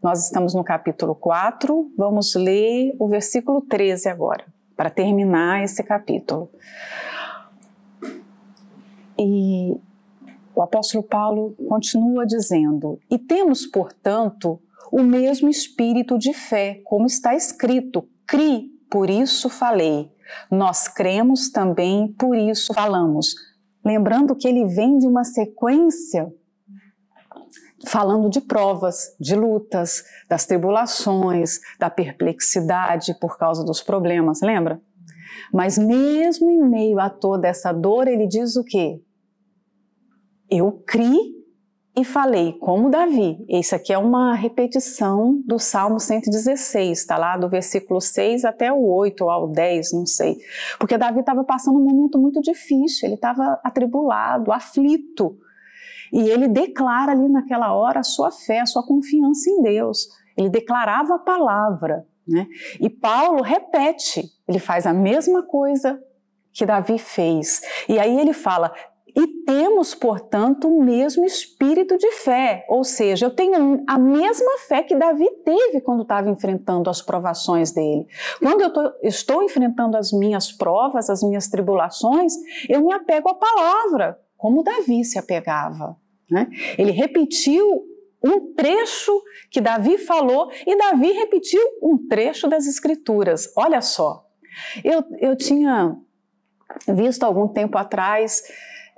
Nós estamos no capítulo 4, vamos ler o versículo 13 agora, para terminar esse capítulo. E o apóstolo Paulo continua dizendo: E temos, portanto, o mesmo espírito de fé, como está escrito: Cri, por isso falei. Nós cremos também, por isso falamos. Lembrando que ele vem de uma sequência falando de provas, de lutas, das tribulações, da perplexidade por causa dos problemas, lembra? Mas mesmo em meio a toda essa dor, ele diz o quê? Eu criei e falei, como Davi. Isso aqui é uma repetição do Salmo 116, está lá do versículo 6 até o 8 ou ao 10, não sei. Porque Davi estava passando um momento muito difícil, ele estava atribulado, aflito. E ele declara ali naquela hora a sua fé, a sua confiança em Deus. Ele declarava a palavra. Né? E Paulo repete, ele faz a mesma coisa que Davi fez. E aí ele fala: e temos, portanto, o mesmo espírito de fé, ou seja, eu tenho a mesma fé que Davi teve quando estava enfrentando as provações dele. Quando eu tô, estou enfrentando as minhas provas, as minhas tribulações, eu me apego à palavra, como Davi se apegava. Né? Ele repetiu um trecho que Davi falou e Davi repetiu um trecho das Escrituras. Olha só, eu, eu tinha visto algum tempo atrás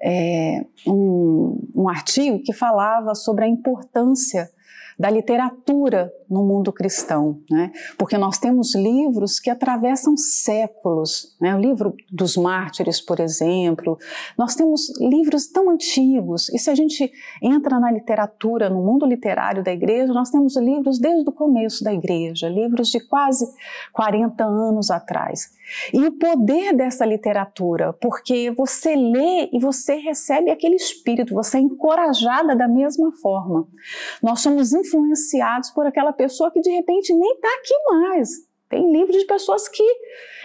é, um, um artigo que falava sobre a importância da literatura no mundo cristão, né? porque nós temos livros que atravessam séculos, né? o livro dos mártires, por exemplo, nós temos livros tão antigos, e se a gente entra na literatura, no mundo literário da igreja, nós temos livros desde o começo da igreja, livros de quase 40 anos atrás. E o poder dessa literatura, porque você lê e você recebe aquele espírito, você é encorajada da mesma forma. Nós somos influenciados por aquela pessoa que de repente nem está aqui mais. Tem livros de pessoas que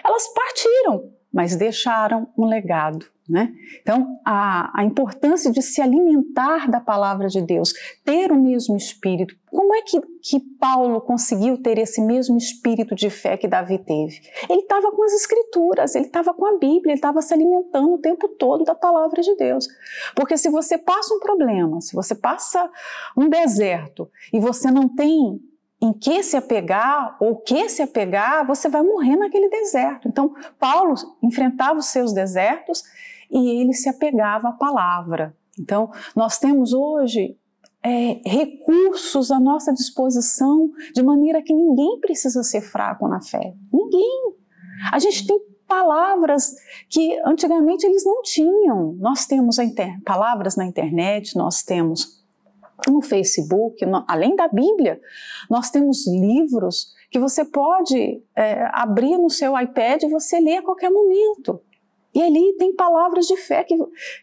elas partiram, mas deixaram um legado. Né? Então, a, a, importância de se alimentar da palavra de Deus, ter o mesmo espírito. Como é que, que Paulo conseguiu ter esse mesmo espírito de fé que Davi teve? Ele estava com as escrituras, ele estava com a Bíblia, ele estava se alimentando o tempo todo da palavra de Deus. Porque se você passa um problema, se você passa um deserto e você não tem em que se apegar ou que se apegar, você vai morrer naquele deserto. Então, Paulo enfrentava os seus desertos e ele se apegava à palavra. Então, nós temos hoje é, recursos à nossa disposição de maneira que ninguém precisa ser fraco na fé. Ninguém. A gente tem palavras que antigamente eles não tinham. Nós temos palavras na internet, nós temos no Facebook, no, além da Bíblia, nós temos livros que você pode é, abrir no seu iPad e você ler a qualquer momento. E ali tem palavras de fé, que,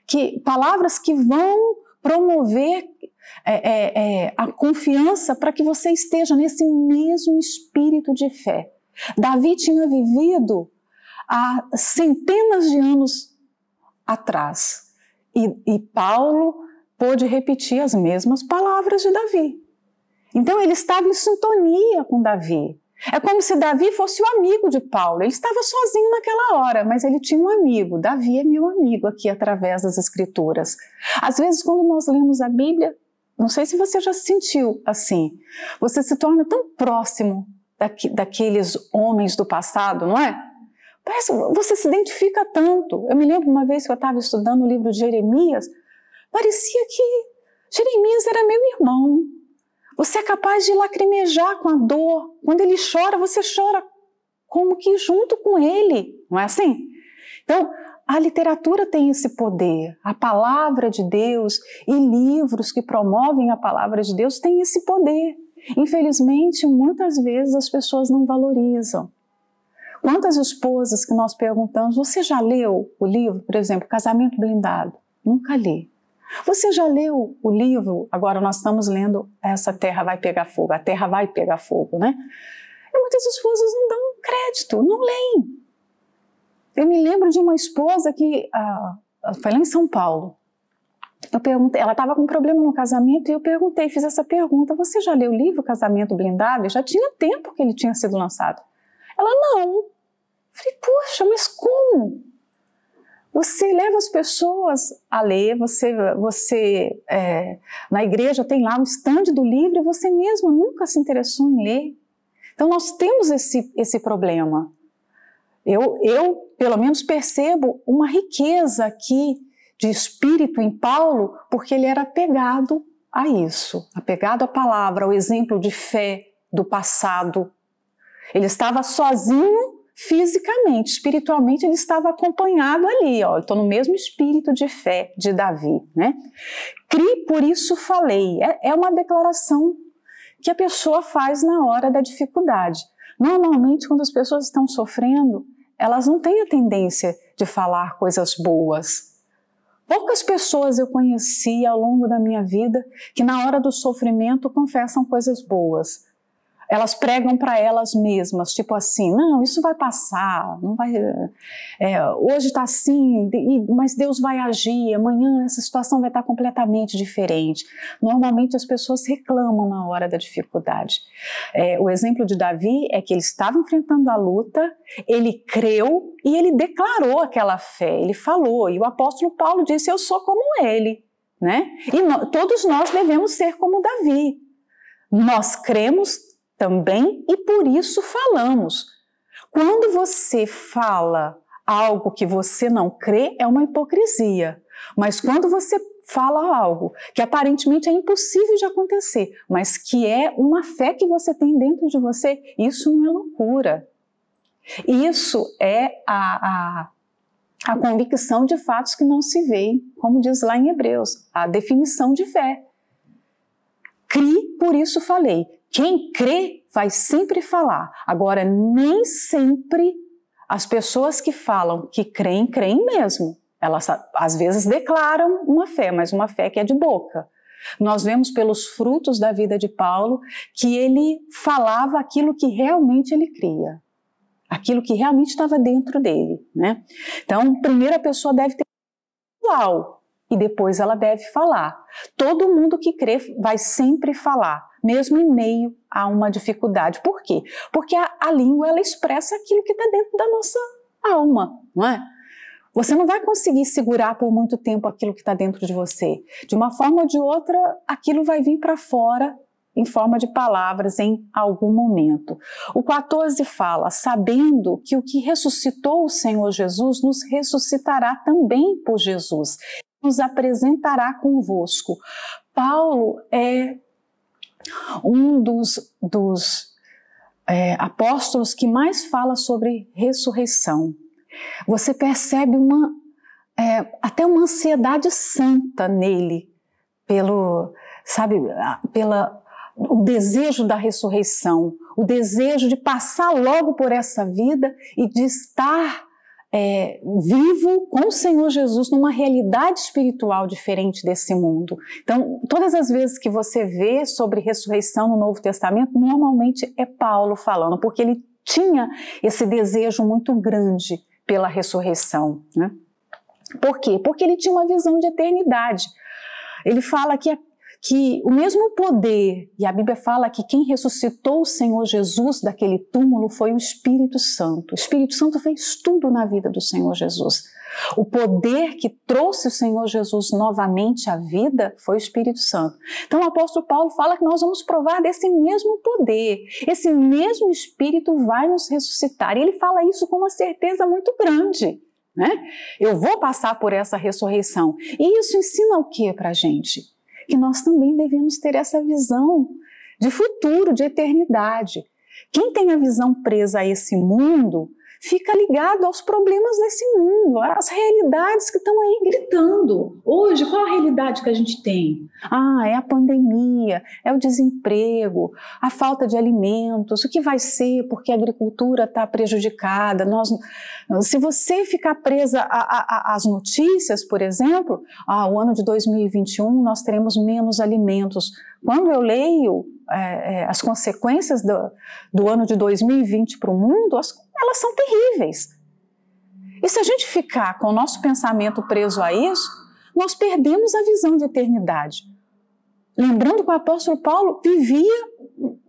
que palavras que vão promover é, é, é, a confiança para que você esteja nesse mesmo espírito de fé. Davi tinha vivido há centenas de anos atrás. E, e Paulo pôde repetir as mesmas palavras de Davi. Então ele estava em sintonia com Davi. É como se Davi fosse o amigo de Paulo. Ele estava sozinho naquela hora, mas ele tinha um amigo. Davi é meu amigo aqui através das Escrituras. Às vezes, quando nós lemos a Bíblia, não sei se você já se sentiu assim, você se torna tão próximo daqui, daqueles homens do passado, não é? Parece, você se identifica tanto. Eu me lembro uma vez que eu estava estudando o livro de Jeremias, parecia que Jeremias era meu irmão. Você é capaz de lacrimejar com a dor. Quando ele chora, você chora como que junto com ele, não é assim? Então, a literatura tem esse poder, a palavra de Deus e livros que promovem a palavra de Deus têm esse poder. Infelizmente, muitas vezes as pessoas não valorizam. Quantas esposas que nós perguntamos, você já leu o livro, por exemplo, Casamento Blindado? Nunca li. Você já leu o livro? Agora nós estamos lendo Essa Terra Vai Pegar Fogo, a Terra Vai Pegar Fogo, né? E muitas esposas não dão crédito, não leem. Eu me lembro de uma esposa que ah, foi lá em São Paulo. Eu perguntei, ela estava com um problema no casamento e eu perguntei, fiz essa pergunta: você já leu o livro Casamento Blindado? Já tinha tempo que ele tinha sido lançado. Ela não. Falei, poxa, mas como? Você leva as pessoas a ler, você, você é, na igreja tem lá um stand do livro e você mesma nunca se interessou em ler. Então nós temos esse, esse problema. Eu, eu, pelo menos, percebo uma riqueza aqui de espírito em Paulo, porque ele era apegado a isso, apegado à palavra, ao exemplo de fé do passado. Ele estava sozinho fisicamente, espiritualmente ele estava acompanhado ali, ó, estou no mesmo espírito de fé de Davi, né? Cri, por isso falei. É, é uma declaração que a pessoa faz na hora da dificuldade. Normalmente, quando as pessoas estão sofrendo, elas não têm a tendência de falar coisas boas. Poucas pessoas eu conheci ao longo da minha vida que, na hora do sofrimento, confessam coisas boas elas pregam para elas mesmas, tipo assim, não, isso vai passar, não vai, é, hoje está assim, mas Deus vai agir, amanhã essa situação vai estar completamente diferente. Normalmente as pessoas reclamam na hora da dificuldade. É, o exemplo de Davi é que ele estava enfrentando a luta, ele creu e ele declarou aquela fé, ele falou, e o apóstolo Paulo disse, eu sou como ele, né? E no, todos nós devemos ser como Davi. Nós cremos também e por isso falamos. Quando você fala algo que você não crê, é uma hipocrisia. Mas quando você fala algo que aparentemente é impossível de acontecer, mas que é uma fé que você tem dentro de você, isso não é loucura. Isso é a, a, a convicção de fatos que não se veem, como diz lá em Hebreus, a definição de fé. Cri, por isso falei. Quem crê vai sempre falar. Agora, nem sempre as pessoas que falam que creem, creem mesmo. Elas às vezes declaram uma fé, mas uma fé que é de boca. Nós vemos pelos frutos da vida de Paulo que ele falava aquilo que realmente ele cria, aquilo que realmente estava dentro dele, né? Então, primeiro a pessoa deve ter igual e depois ela deve falar. Todo mundo que crê vai sempre falar mesmo em meio a uma dificuldade. Por quê? Porque a, a língua ela expressa aquilo que está dentro da nossa alma, não é? Você não vai conseguir segurar por muito tempo aquilo que está dentro de você. De uma forma ou de outra, aquilo vai vir para fora em forma de palavras em algum momento. O 14 fala: sabendo que o que ressuscitou o Senhor Jesus nos ressuscitará também por Jesus, nos apresentará convosco. Paulo é um dos, dos é, apóstolos que mais fala sobre ressurreição. Você percebe uma é, até uma ansiedade santa nele pelo sabe pela o desejo da ressurreição, o desejo de passar logo por essa vida e de estar é, vivo com o Senhor Jesus numa realidade espiritual diferente desse mundo. Então, todas as vezes que você vê sobre ressurreição no Novo Testamento, normalmente é Paulo falando, porque ele tinha esse desejo muito grande pela ressurreição. Né? Por quê? Porque ele tinha uma visão de eternidade. Ele fala que que o mesmo poder, e a Bíblia fala que quem ressuscitou o Senhor Jesus daquele túmulo foi o Espírito Santo. O Espírito Santo fez tudo na vida do Senhor Jesus. O poder que trouxe o Senhor Jesus novamente à vida foi o Espírito Santo. Então o apóstolo Paulo fala que nós vamos provar desse mesmo poder. Esse mesmo Espírito vai nos ressuscitar. E ele fala isso com uma certeza muito grande. Né? Eu vou passar por essa ressurreição. E isso ensina o que para a gente? Que nós também devemos ter essa visão de futuro, de eternidade. Quem tem a visão presa a esse mundo fica ligado aos problemas desse mundo, às realidades que estão aí gritando. Hoje, qual a realidade que a gente tem? Ah, é a pandemia, é o desemprego, a falta de alimentos, o que vai ser porque a agricultura está prejudicada. Nós, se você ficar presa às notícias, por exemplo, ah, o ano de 2021 nós teremos menos alimentos. Quando eu leio é, é, as consequências do, do ano de 2020 para o mundo, as, elas são terríveis. E se a gente ficar com o nosso pensamento preso a isso, nós perdemos a visão de eternidade. Lembrando que o apóstolo Paulo vivia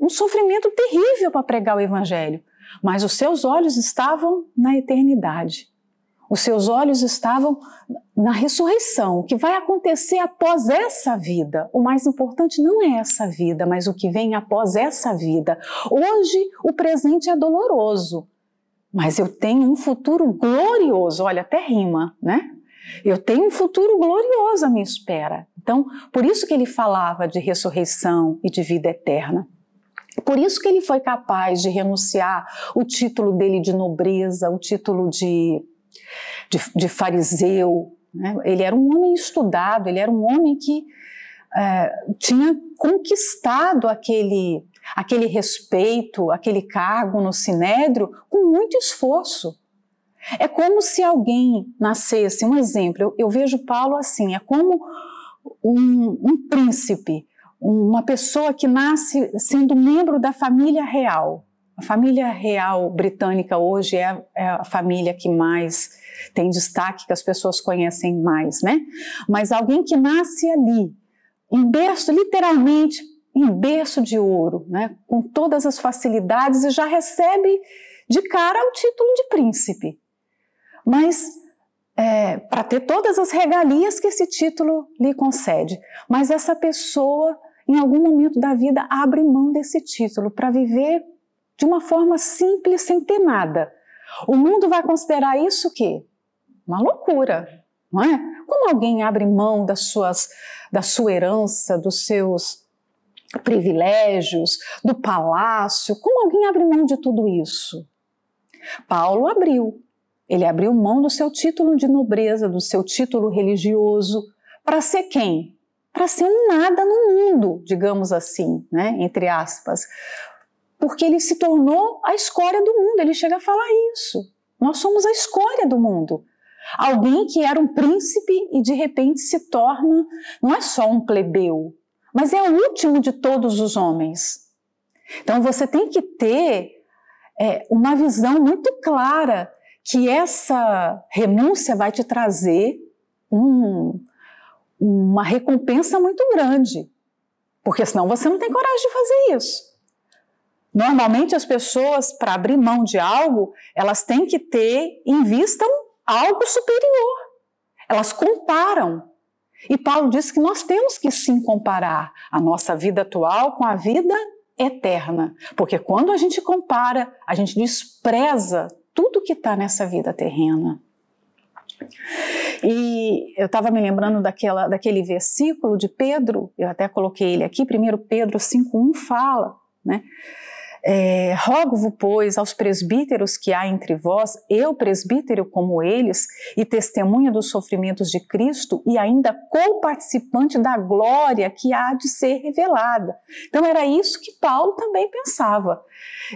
um sofrimento terrível para pregar o evangelho, mas os seus olhos estavam na eternidade. Os seus olhos estavam na ressurreição, o que vai acontecer após essa vida. O mais importante não é essa vida, mas o que vem após essa vida. Hoje, o presente é doloroso, mas eu tenho um futuro glorioso. Olha, até rima, né? Eu tenho um futuro glorioso à minha espera. Então, por isso que ele falava de ressurreição e de vida eterna. Por isso que ele foi capaz de renunciar o título dele de nobreza, o título de, de, de fariseu. Né? Ele era um homem estudado, ele era um homem que é, tinha conquistado aquele, aquele respeito, aquele cargo no sinédrio com muito esforço. É como se alguém nascesse, um exemplo, eu, eu vejo Paulo assim, é como um, um príncipe, uma pessoa que nasce sendo membro da família real. A família real britânica hoje é, é, a família que mais tem destaque, que as pessoas conhecem mais, né? Mas alguém que nasce ali, em berço, literalmente, em berço de ouro, né? Com todas as facilidades e já recebe de cara o título de príncipe. Mas é, para ter todas as regalias que esse título lhe concede. Mas essa pessoa, em algum momento da vida, abre mão desse título para viver de uma forma simples, sem ter nada. O mundo vai considerar isso o quê? Uma loucura, não é? Como alguém abre mão das suas, da sua herança, dos seus privilégios, do palácio? Como alguém abre mão de tudo isso? Paulo abriu. Ele abriu mão do seu título de nobreza, do seu título religioso, para ser quem? Para ser um nada no mundo, digamos assim, né? entre aspas porque ele se tornou a escória do mundo. Ele chega a falar isso. Nós somos a escória do mundo. Alguém que era um príncipe e de repente se torna, não é só um plebeu, mas é o último de todos os homens. Então você tem que ter é, uma visão muito clara que essa renúncia vai te trazer um, uma recompensa muito grande, porque senão você não tem coragem de fazer isso. Normalmente as pessoas, para abrir mão de algo, elas têm que ter em vista algo superior. Elas comparam. E Paulo diz que nós temos que sim comparar a nossa vida atual com a vida eterna. Porque quando a gente compara, a gente despreza tudo que está nessa vida terrena. E eu estava me lembrando daquela, daquele versículo de Pedro, eu até coloquei ele aqui, 1 Pedro 5,1 fala, né? É, Rogo-vos, pois, aos presbíteros que há entre vós, eu presbítero como eles, e testemunha dos sofrimentos de Cristo, e ainda co-participante da glória que há de ser revelada. Então era isso que Paulo também pensava.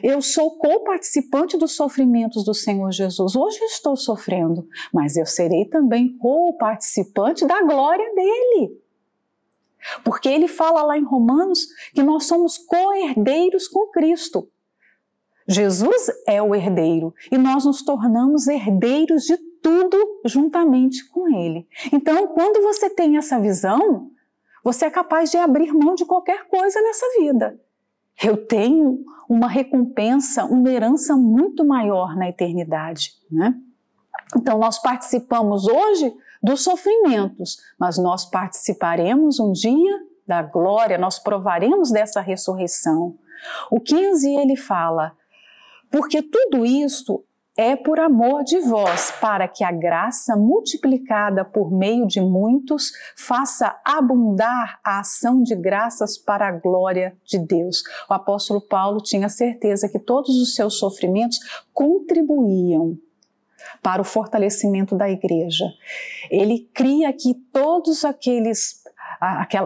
Eu sou co-participante dos sofrimentos do Senhor Jesus. Hoje estou sofrendo, mas eu serei também co-participante da glória dele. Porque ele fala lá em Romanos que nós somos co-herdeiros com Cristo. Jesus é o herdeiro e nós nos tornamos herdeiros de tudo juntamente com ele. Então, quando você tem essa visão, você é capaz de abrir mão de qualquer coisa nessa vida. Eu tenho uma recompensa, uma herança muito maior na eternidade, né? Então, nós participamos hoje dos sofrimentos, mas nós participaremos um dia da glória, nós provaremos dessa ressurreição. O 15 ele fala: porque tudo isto é por amor de vós, para que a graça multiplicada por meio de muitos faça abundar a ação de graças para a glória de Deus. O apóstolo Paulo tinha certeza que todos os seus sofrimentos contribuíam para o fortalecimento da igreja. Ele cria que todos aqueles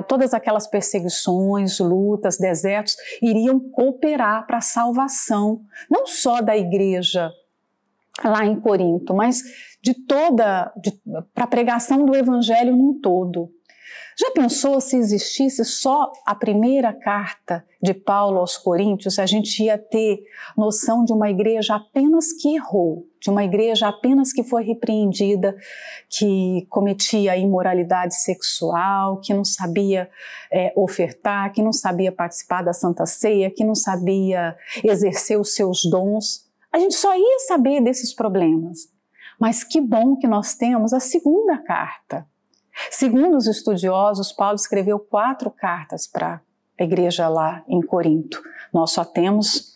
todas aquelas perseguições, lutas, desertos iriam cooperar para a salvação, não só da igreja lá em Corinto, mas de toda, para a pregação do evangelho num todo. Já pensou se existisse só a primeira carta de Paulo aos Coríntios, a gente ia ter noção de uma igreja apenas que errou, de uma igreja apenas que foi repreendida, que cometia imoralidade sexual, que não sabia é, ofertar, que não sabia participar da Santa Ceia, que não sabia exercer os seus dons. A gente só ia saber desses problemas. Mas que bom que nós temos a segunda carta Segundo os estudiosos, Paulo escreveu quatro cartas para a igreja lá em Corinto. Nós só temos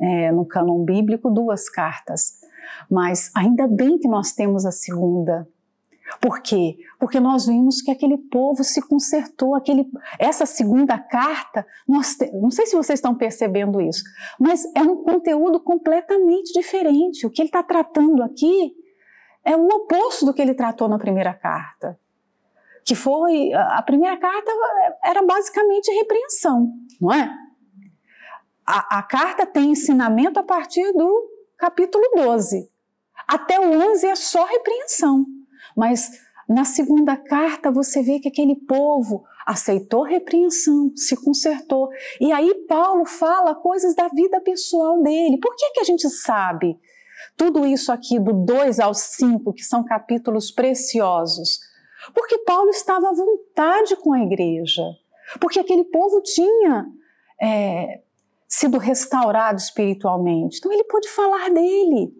é, no cânon bíblico duas cartas, mas ainda bem que nós temos a segunda. Por quê? Porque nós vimos que aquele povo se consertou, aquele, essa segunda carta, nós te, não sei se vocês estão percebendo isso, mas é um conteúdo completamente diferente. O que ele está tratando aqui é o oposto do que ele tratou na primeira carta que foi a primeira carta era basicamente repreensão, não é? A, a, carta tem ensinamento a partir do capítulo 12. Até o 11 é só repreensão. Mas na segunda carta você vê que aquele povo aceitou repreensão, se consertou. E aí Paulo fala coisas da vida pessoal dele. Por que, que a gente sabe tudo isso aqui do 2 ao 5, que são capítulos preciosos? Porque Paulo estava à vontade com a igreja, porque aquele povo tinha é, sido restaurado espiritualmente. Então ele pôde falar dele,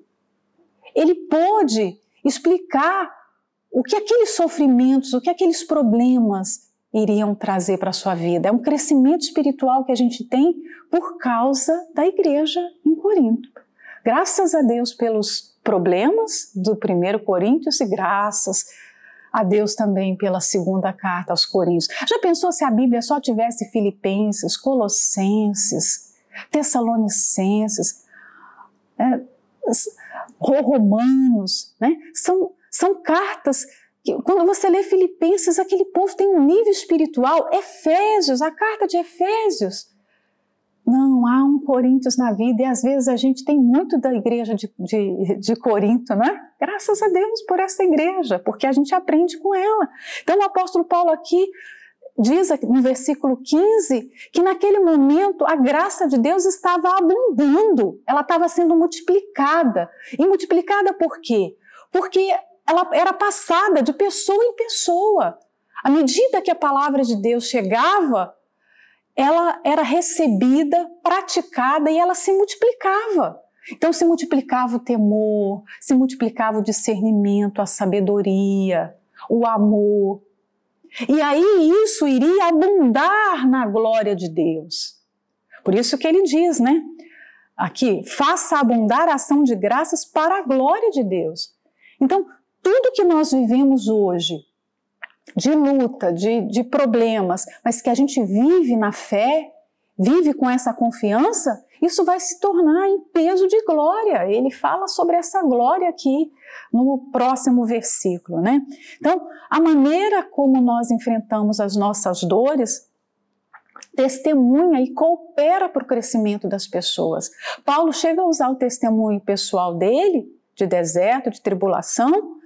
ele pôde explicar o que aqueles sofrimentos, o que aqueles problemas iriam trazer para a sua vida. É um crescimento espiritual que a gente tem por causa da igreja em Corinto. Graças a Deus pelos problemas do primeiro Coríntios e graças a Deus também pela segunda carta aos Coríntios. Já pensou se a Bíblia só tivesse Filipenses, Colossenses, Tessalonicenses, é, Romanos, né? São, são cartas que, quando você lê Filipenses, aquele povo tem um nível espiritual. Efésios, a carta de Efésios não, há um Coríntios na vida e às vezes a gente tem muito da igreja de, de, de Corinto, né? Graças a Deus por essa igreja, porque a gente aprende com ela. Então o apóstolo Paulo aqui diz no versículo 15 que naquele momento a graça de Deus estava abundando, ela estava sendo multiplicada. E multiplicada por quê? Porque ela era passada de pessoa em pessoa. À medida que a palavra de Deus chegava, ela era recebida, praticada e ela se multiplicava. Então se multiplicava o temor, se multiplicava o discernimento, a sabedoria, o amor. E aí isso iria abundar na glória de Deus. Por isso que ele diz, né? Aqui, faça abundar a ação de graças para a glória de Deus. Então, tudo que nós vivemos hoje, de luta, de, de problemas, mas que a gente vive na fé, vive com essa confiança, isso vai se tornar em peso de glória. Ele fala sobre essa glória aqui no próximo versículo, né? Então, a maneira como nós enfrentamos as nossas dores testemunha e coopera para o crescimento das pessoas. Paulo chega a usar o testemunho pessoal dele, de deserto, de tribulação,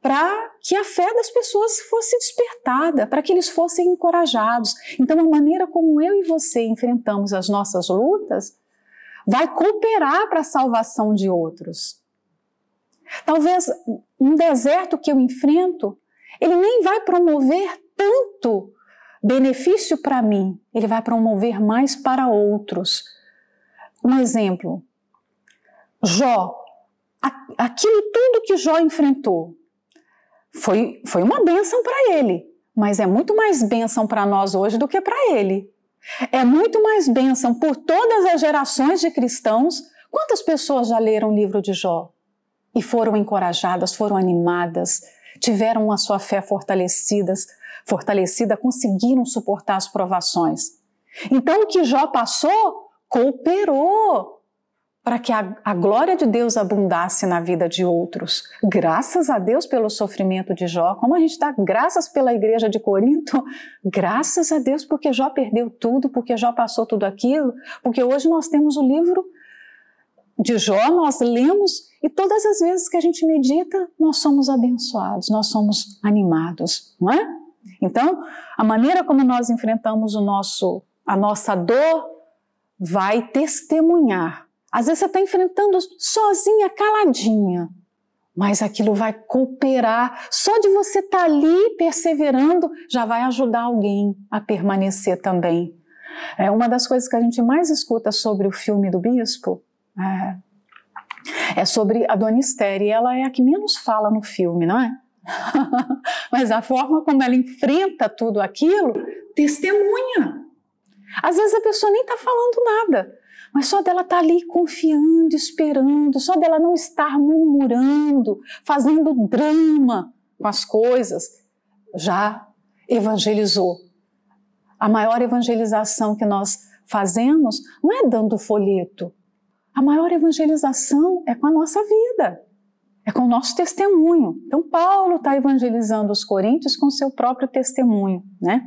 para que a fé das pessoas fosse despertada, para que eles fossem encorajados. Então, a maneira como eu e você enfrentamos as nossas lutas vai cooperar para a salvação de outros. Talvez um deserto que eu enfrento, ele nem vai promover tanto benefício para mim, ele vai promover mais para outros. Um exemplo, Jó, aquilo tudo que Jó enfrentou, foi, foi uma bênção para ele, mas é muito mais bênção para nós hoje do que para ele. É muito mais bênção por todas as gerações de cristãos. Quantas pessoas já leram o livro de Jó e foram encorajadas, foram animadas, tiveram a sua fé fortalecidas, fortalecida, conseguiram suportar as provações. Então o que Jó passou cooperou para que a, a, glória de Deus abundasse na vida de outros. Graças a Deus pelo sofrimento de Jó. Como a gente dá graças pela igreja de Corinto, graças a Deus porque Jó perdeu tudo, porque Jó passou tudo aquilo, porque hoje nós temos o livro de Jó, nós lemos e todas as vezes que a gente medita, nós somos abençoados, nós somos animados, não é? Então, a maneira como nós enfrentamos o nosso, a nossa dor vai testemunhar. Às vezes você está enfrentando sozinha, caladinha, mas aquilo vai cooperar. Só de você estar tá ali perseverando já vai ajudar alguém a permanecer também. É uma das coisas que a gente mais escuta sobre o filme do Bispo é, é sobre a Dona Esther, e ela é a que menos fala no filme, não é? Mas a forma como ela enfrenta tudo aquilo, testemunha. Às vezes a pessoa nem está falando nada, mas só dela estar tá ali confiando, esperando, só dela não estar murmurando, fazendo drama com as coisas, já evangelizou. A maior evangelização que nós fazemos não é dando folheto. A maior evangelização é com a nossa vida, é com o nosso testemunho. Então, Paulo está evangelizando os coríntios com seu próprio testemunho, né?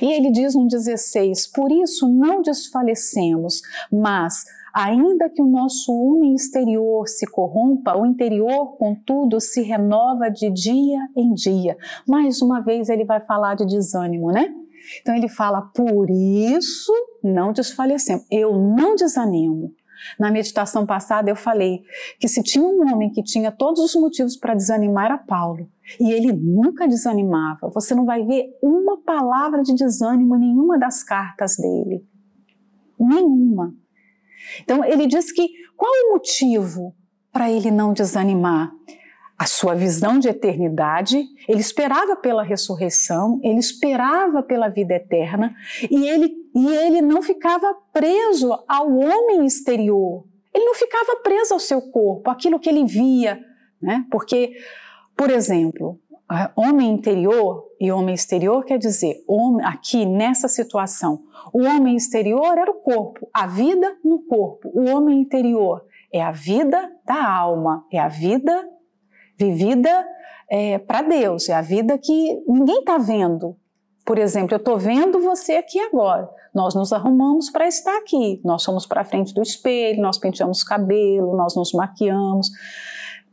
E ele diz no 16: Por isso não desfalecemos, mas, ainda que o nosso homem exterior se corrompa, o interior, contudo, se renova de dia em dia. Mais uma vez ele vai falar de desânimo, né? Então ele fala: Por isso não desfalecemos. Eu não desanimo. Na meditação passada eu falei que se tinha um homem que tinha todos os motivos para desanimar era Paulo, e ele nunca desanimava. Você não vai ver uma palavra de desânimo em nenhuma das cartas dele. Nenhuma. Então ele diz que qual o motivo para ele não desanimar? A sua visão de eternidade, ele esperava pela ressurreição, ele esperava pela vida eterna e ele, e ele não ficava preso ao homem exterior, ele não ficava preso ao seu corpo, aquilo que ele via, né? Porque, por exemplo, homem interior e homem exterior quer dizer, homem, aqui nessa situação, o homem exterior era o corpo, a vida no corpo, o homem interior é a vida da alma, é a vida vivida é, para Deus, é a vida que ninguém está vendo. Por exemplo, eu estou vendo você aqui agora. Nós nos arrumamos para estar aqui. Nós somos para frente do espelho, nós penteamos cabelo, nós nos maquiamos,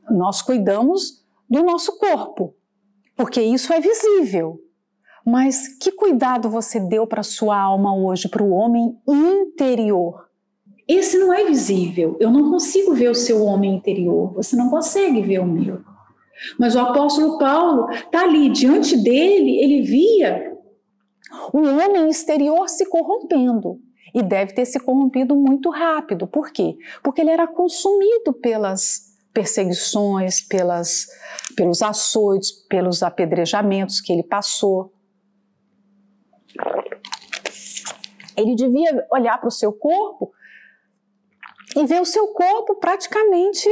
nós cuidamos do nosso corpo, porque isso é visível. Mas que cuidado você deu para sua alma hoje, para o homem interior? Esse não é visível. Eu não consigo ver o seu homem interior. Você não consegue ver o meu. Mas o apóstolo Paulo está ali, diante dele, ele via o homem exterior se corrompendo. E deve ter se corrompido muito rápido. Por quê? Porque ele era consumido pelas perseguições, pelas, pelos açoites, pelos apedrejamentos que ele passou. Ele devia olhar para o seu corpo e ver o seu corpo praticamente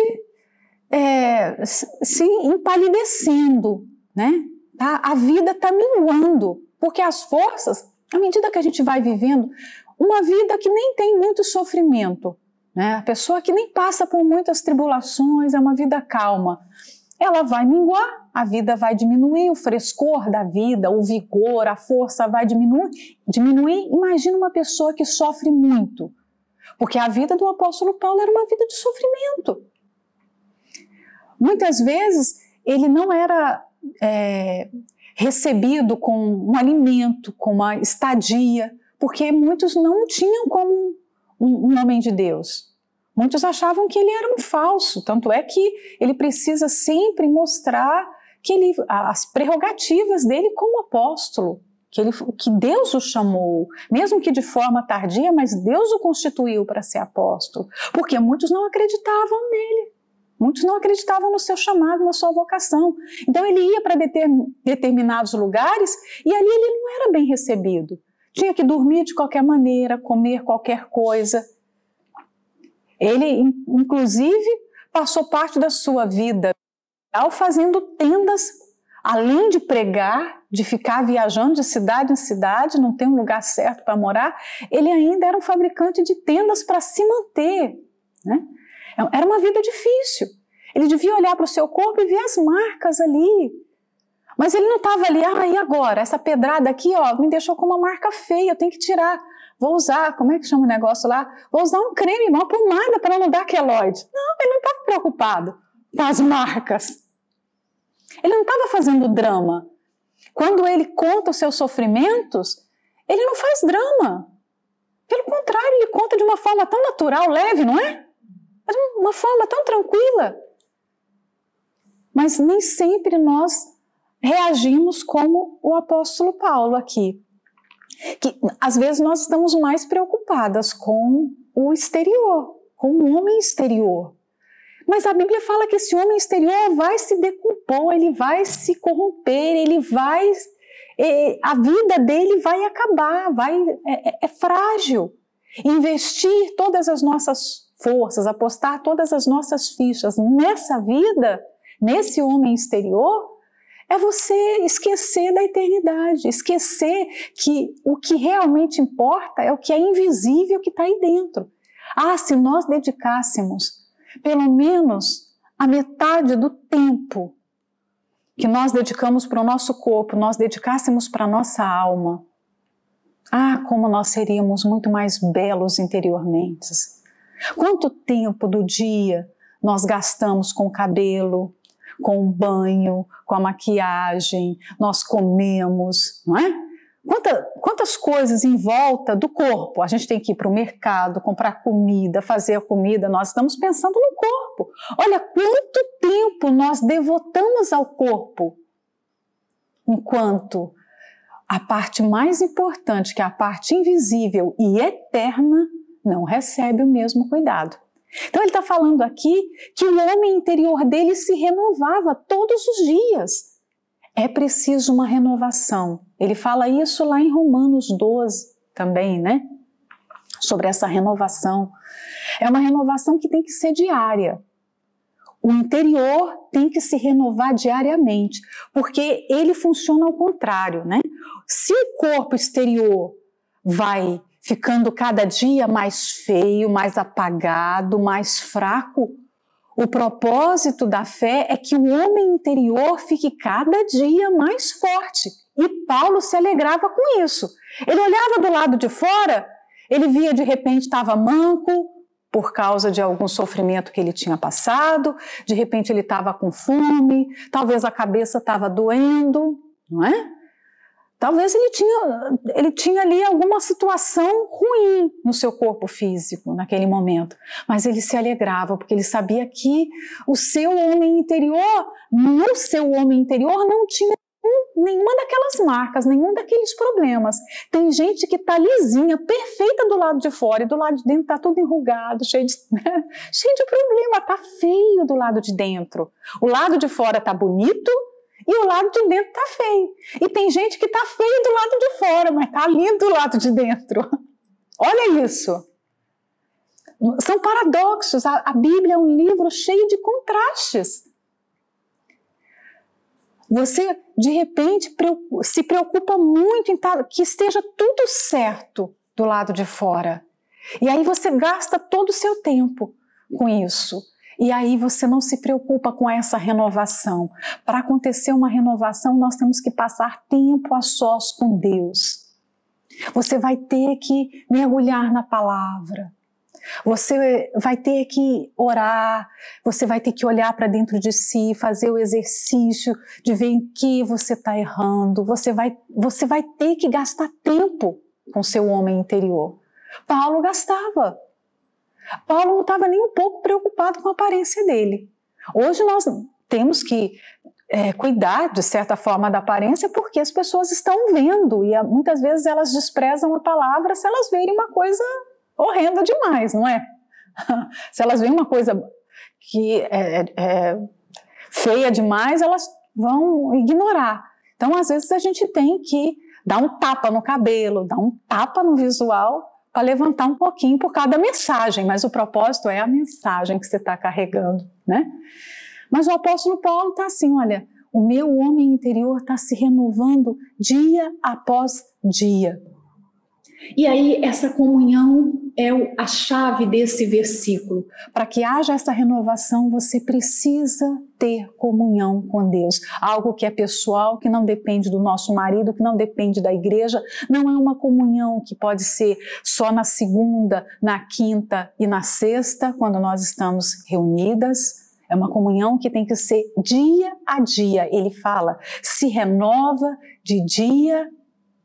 é, se empalidecendo, né? Tá? A vida está minguando, porque as forças, à medida que a gente vai vivendo, uma vida que nem tem muito sofrimento, né? A pessoa que nem passa por muitas tribulações, é uma vida calma. Ela vai minguar, a vida vai diminuir, o frescor da vida, o vigor, a força vai diminuir. diminuir. Imagina uma pessoa que sofre muito, porque a vida do apóstolo Paulo era uma vida de sofrimento. Muitas vezes ele não era é, recebido com um alimento, com uma estadia, porque muitos não tinham como um, um homem de Deus. Muitos achavam que ele era um falso, tanto é que ele precisa sempre mostrar que ele, as prerrogativas dele como apóstolo, que, ele, que Deus o chamou, mesmo que de forma tardia, mas Deus o constituiu para ser apóstolo, porque muitos não acreditavam nele. Muitos não acreditavam no seu chamado, na sua vocação. Então ele ia para determinados lugares e ali ele não era bem recebido. Tinha que dormir de qualquer maneira, comer qualquer coisa. Ele, inclusive, passou parte da sua vida fazendo tendas, além de pregar, de ficar viajando de cidade em cidade, não ter um lugar certo para morar, ele ainda era um fabricante de tendas para se manter. Né? Era uma vida difícil. Ele devia olhar para o seu corpo e ver as marcas ali. Mas ele não estava ali, ah, e agora? Essa pedrada aqui, ó, me deixou com uma marca feia, eu tenho que tirar. Vou usar, como é que chama o negócio lá? Vou usar um creme, uma pomada para não dar queloide. Não, ele não estava preocupado com as marcas. Ele não estava fazendo drama. Quando ele conta os seus sofrimentos, ele não faz drama. Pelo contrário, ele conta de uma forma tão natural, leve, não é? De uma forma tão tranquila. Mas nem sempre nós reagimos como o apóstolo Paulo aqui. Que às vezes nós estamos mais preocupadas com o exterior, com o homem exterior. Mas a Bíblia fala que esse homem exterior vai se decompor, ele vai se corromper, ele vai. a vida dele vai acabar, vai, é, é, é frágil. Investir todas as nossas forças, apostar todas as nossas fichas nessa vida, nesse homem exterior, é você esquecer da eternidade, esquecer que o que realmente importa é o que é invisível que está aí dentro. Ah, se nós dedicássemos pelo menos a metade do tempo que nós dedicamos para o nosso corpo, nós dedicássemos para a nossa alma, ah, como nós seríamos muito mais belos interiormente. Quanto tempo do dia nós gastamos com o cabelo, com o banho, com a maquiagem, nós comemos, não é? Quanta, quantas coisas em volta do corpo? A gente tem que ir para o mercado, comprar comida, fazer a comida, nós estamos pensando no corpo. Olha quanto tempo nós devotamos ao corpo, enquanto a parte mais importante, que é a parte invisível e eterna, não recebe o mesmo cuidado. Então ele está falando aqui que o homem interior dele se renovava todos os dias é preciso uma renovação. Ele fala isso lá em Romanos 12 também, né? Sobre essa renovação. É uma renovação que tem que ser diária. O interior tem que se renovar diariamente, porque ele funciona ao contrário, né? Se o corpo exterior vai ficando cada dia mais feio, mais apagado, mais fraco, o propósito da fé é que o homem interior fique cada dia mais forte. E Paulo se alegrava com isso. Ele olhava do lado de fora, ele via de repente estava manco por causa de algum sofrimento que ele tinha passado, de repente ele estava com fome, talvez a cabeça estava doendo, não é? Talvez ele tinha, ele tinha ali alguma situação ruim no seu corpo físico naquele momento, mas ele se alegrava porque ele sabia que o seu homem interior, no seu homem interior, não tinha nenhuma daquelas marcas, nenhum daqueles problemas. Tem gente que está lisinha, perfeita do lado de fora e do lado de dentro está tudo enrugado, cheio de, né? cheio de problema, está feio do lado de dentro. O lado de fora está bonito, e o lado de dentro tá feio. E tem gente que tá feio do lado de fora, mas tá lindo do lado de dentro. Olha isso. São paradoxos. A, a Bíblia é um livro cheio de contrastes. Você, de repente, se preocupa muito em que esteja tudo certo do lado de fora. E aí você gasta todo o seu tempo com isso. E aí você não se preocupa com essa renovação. Para acontecer uma renovação, nós temos que passar tempo a sós com Deus. Você vai ter que mergulhar na palavra. Você vai ter que orar, você vai ter que olhar para dentro de si, fazer o exercício de ver em que você está errando. Você vai, você vai ter que gastar tempo com seu homem interior. Paulo gastava. Paulo não estava nem um pouco preocupado com a aparência dele. Hoje nós temos que é, cuidar, de certa forma, da aparência porque as pessoas estão vendo e muitas vezes elas desprezam a palavra se elas verem uma coisa horrenda demais, não é? se elas veem uma coisa que é, é, é feia demais, elas vão ignorar. Então, às vezes, a gente tem que dar um tapa no cabelo, dar um tapa no visual para levantar um pouquinho por cada mensagem, mas o propósito é a mensagem que você está carregando, né? Mas o apóstolo Paulo está assim, olha, o meu homem interior está se renovando dia após dia. E aí, essa comunhão é a chave desse versículo. Para que haja essa renovação, você precisa ter comunhão com Deus. Algo que é pessoal, que não depende do nosso marido, que não depende da igreja. Não é uma comunhão que pode ser só na segunda, na quinta e na sexta, quando nós estamos reunidas. É uma comunhão que tem que ser dia a dia. Ele fala, se renova de dia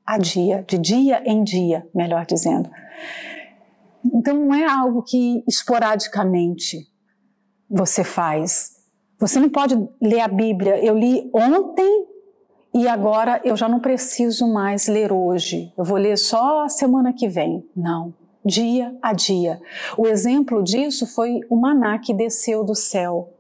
a dia, de dia em dia, melhor dizendo. Então não é algo que esporadicamente você faz. Você não pode ler a Bíblia. Eu li ontem e agora eu já não preciso mais ler hoje. Eu vou ler só a semana que vem. Não. Dia a dia. O exemplo disso foi o maná que desceu do céu.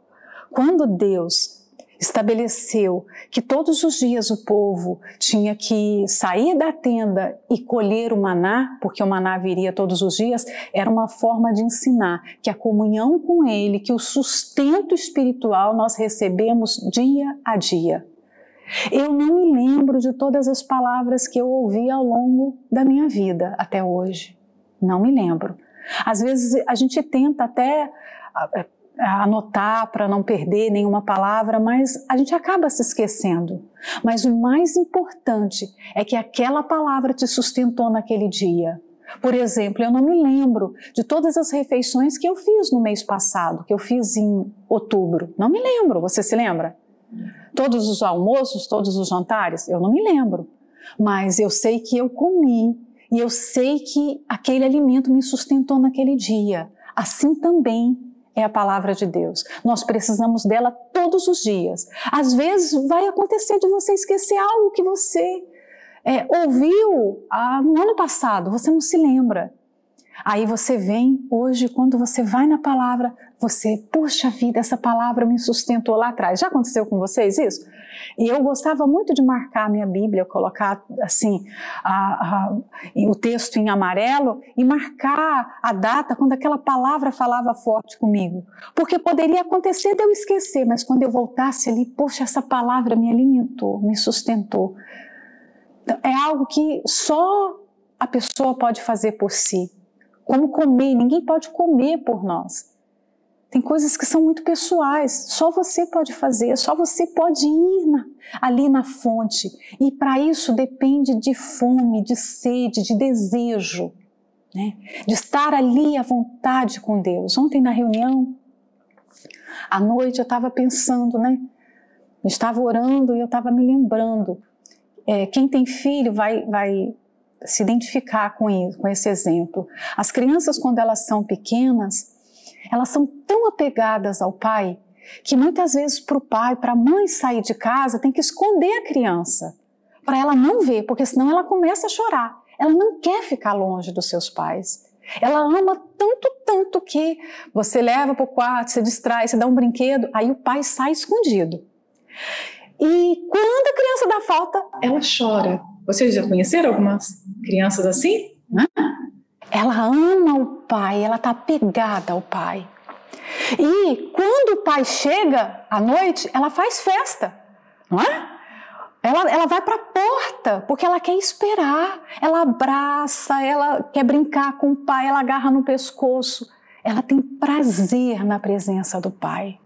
Quando Deus estabeleceu que todos os dias o povo tinha que sair da tenda e colher o maná, porque o maná viria todos os dias, era uma forma de ensinar que a comunhão com Ele, que o sustento espiritual nós recebemos dia a dia. Eu não me lembro de todas as palavras que eu ouvi ao longo da minha vida até hoje. Não me lembro. Às vezes a gente tenta até anotar para não perder nenhuma palavra, mas a gente acaba se esquecendo. Mas o mais importante é que aquela palavra te sustentou naquele dia. Por exemplo, eu não me lembro de todas as refeições que eu fiz no mês passado, que eu fiz em outubro. Não me lembro. Você se lembra? Todos os almoços, todos os jantares? Eu não me lembro. Mas eu sei que eu comi e eu sei que aquele alimento me sustentou naquele dia. Assim também é a palavra de Deus. Nós precisamos dela todos os dias. Às vezes vai acontecer de você esquecer algo que você é, ouviu ah, no ano passado, você não se lembra. Aí você vem hoje, quando você vai na palavra, você, poxa vida, essa palavra me sustentou lá atrás. Já aconteceu com vocês isso? E eu gostava muito de marcar a minha Bíblia, colocar assim a, a, o texto em amarelo e marcar a data quando aquela palavra falava forte comigo. Porque poderia acontecer de eu esquecer, mas quando eu voltasse ali, poxa, essa palavra me alimentou, me sustentou. Então, é algo que só a pessoa pode fazer por si. Como comer, ninguém pode comer por nós. Tem coisas que são muito pessoais, só você pode fazer, só você pode ir na, ali na fonte. E para isso depende de fome, de sede, de desejo, né? de estar ali à vontade com Deus. Ontem na reunião, à noite, eu estava pensando, né? Eu estava orando e eu estava me lembrando. É, quem tem filho vai, vai se identificar com, isso, com esse exemplo. As crianças, quando elas são pequenas, elas são tão apegadas ao pai que muitas vezes para o pai, para a mãe sair de casa, tem que esconder a criança para ela não ver, porque senão ela começa a chorar. Ela não quer ficar longe dos seus pais. Ela ama tanto, tanto que você leva para o quarto, você distrai, você dá um brinquedo, aí o pai sai escondido. E quando a criança dá falta, ela chora. Vocês já conheceram algumas crianças assim? Né? Ela ama o pai, ela está apegada ao pai. E quando o pai chega à noite, ela faz festa, não é? Ela, ela vai para a porta porque ela quer esperar. Ela abraça, ela quer brincar com o pai, ela agarra no pescoço. Ela tem prazer na presença do pai.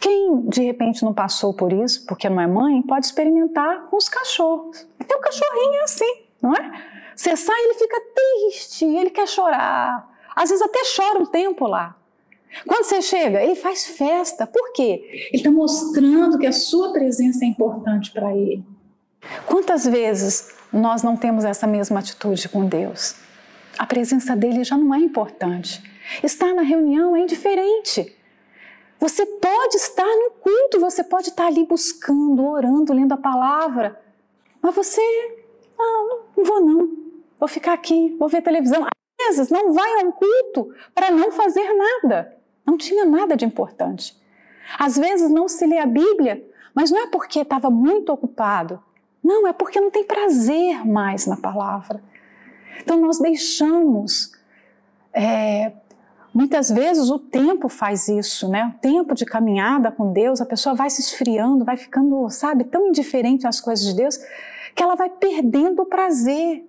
Quem de repente não passou por isso, porque não é mãe, pode experimentar com os cachorros. Até o cachorrinho é assim, não é? Você sai, ele fica triste, ele quer chorar. Às vezes até chora um tempo lá. Quando você chega, ele faz festa. Por quê? Ele está mostrando que a sua presença é importante para ele. Quantas vezes nós não temos essa mesma atitude com Deus? A presença dele já não é importante. Estar na reunião é indiferente. Você pode estar no culto, você pode estar ali buscando, orando, lendo a palavra, mas você, ah, não vou não vou ficar aqui, vou ver televisão. Às vezes não vai a um culto para não fazer nada. Não tinha nada de importante. Às vezes não se lê a Bíblia, mas não é porque estava muito ocupado. Não, é porque não tem prazer mais na palavra. Então nós deixamos. É, muitas vezes o tempo faz isso, né? O tempo de caminhada com Deus, a pessoa vai se esfriando, vai ficando, sabe, tão indiferente às coisas de Deus, que ela vai perdendo o prazer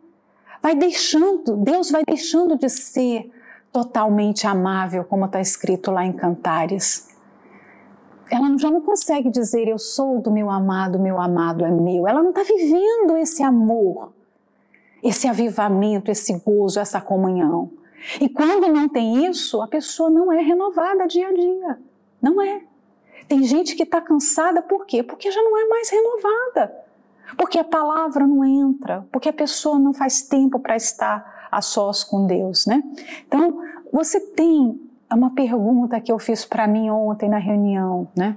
vai deixando, Deus vai deixando de ser totalmente amável, como está escrito lá em Cantares. Ela já não consegue dizer eu sou do meu amado, meu amado é meu. Ela não está vivendo esse amor, esse avivamento, esse gozo, essa comunhão. E quando não tem isso, a pessoa não é renovada dia a dia. Não é. Tem gente que está cansada por quê? Porque já não é mais renovada. Porque a palavra não entra, porque a pessoa não faz tempo para estar a sós com Deus, né? Então, você tem uma pergunta que eu fiz para mim ontem na reunião, né?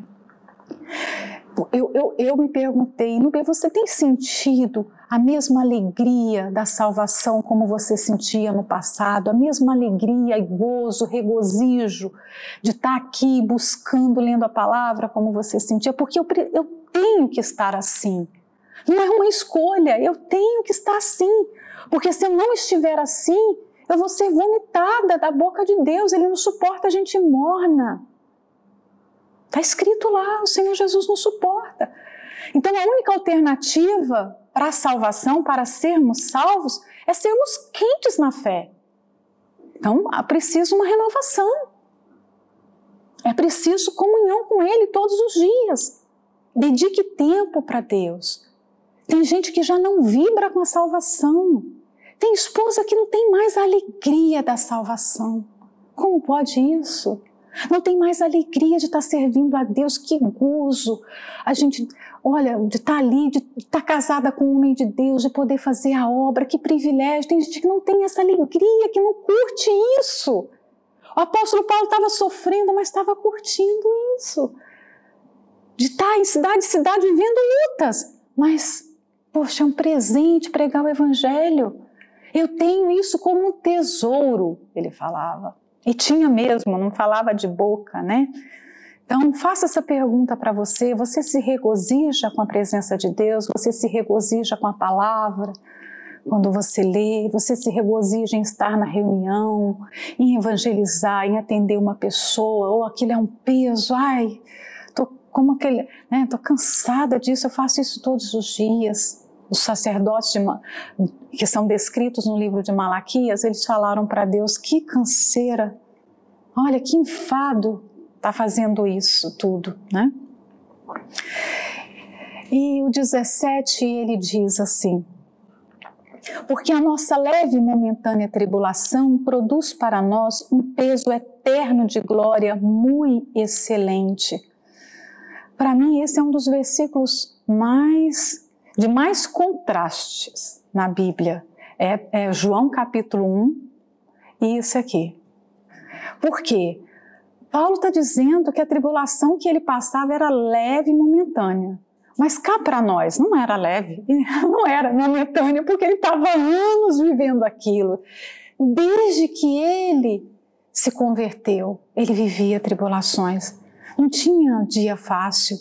Eu, eu, eu me perguntei, Nubia, você tem sentido a mesma alegria da salvação como você sentia no passado, a mesma alegria e gozo, regozijo de estar aqui buscando, lendo a palavra como você sentia? Porque eu, eu tenho que estar assim. Não é uma escolha, eu tenho que estar assim. Porque se eu não estiver assim, eu vou ser vomitada da boca de Deus, Ele não suporta a gente morna. Está escrito lá, o Senhor Jesus não suporta. Então a única alternativa para a salvação, para sermos salvos, é sermos quentes na fé. Então é preciso uma renovação. É preciso comunhão com Ele todos os dias. Dedique tempo para Deus. Tem gente que já não vibra com a salvação. Tem esposa que não tem mais a alegria da salvação. Como pode isso? Não tem mais alegria de estar servindo a Deus, que gozo. A gente, olha, de estar ali, de estar casada com um homem de Deus, de poder fazer a obra, que privilégio. Tem gente que não tem essa alegria, que não curte isso. O apóstolo Paulo estava sofrendo, mas estava curtindo isso. De estar em cidade cidade vivendo lutas, mas, poxa, é um presente pregar o evangelho. Eu tenho isso como um tesouro, ele falava. E tinha mesmo, não falava de boca, né? Então, faça essa pergunta para você: você se regozija com a presença de Deus? Você se regozija com a palavra? Quando você lê, você se regozija em estar na reunião, em evangelizar, em atender uma pessoa, ou aquilo é um peso, ai, tô como aquele, né, tô cansada disso, eu faço isso todos os dias os sacerdotes de, que são descritos no livro de Malaquias, eles falaram para Deus: que canseira, olha que enfado está fazendo isso tudo, né? E o 17 ele diz assim: porque a nossa leve e momentânea tribulação produz para nós um peso eterno de glória muito excelente. Para mim, esse é um dos versículos mais de mais contrastes na Bíblia é, é João capítulo 1 e isso aqui. Por quê? Paulo está dizendo que a tribulação que ele passava era leve e momentânea. Mas cá para nós não era leve, não era momentânea, porque ele estava anos vivendo aquilo. Desde que ele se converteu, ele vivia tribulações. Não tinha dia fácil,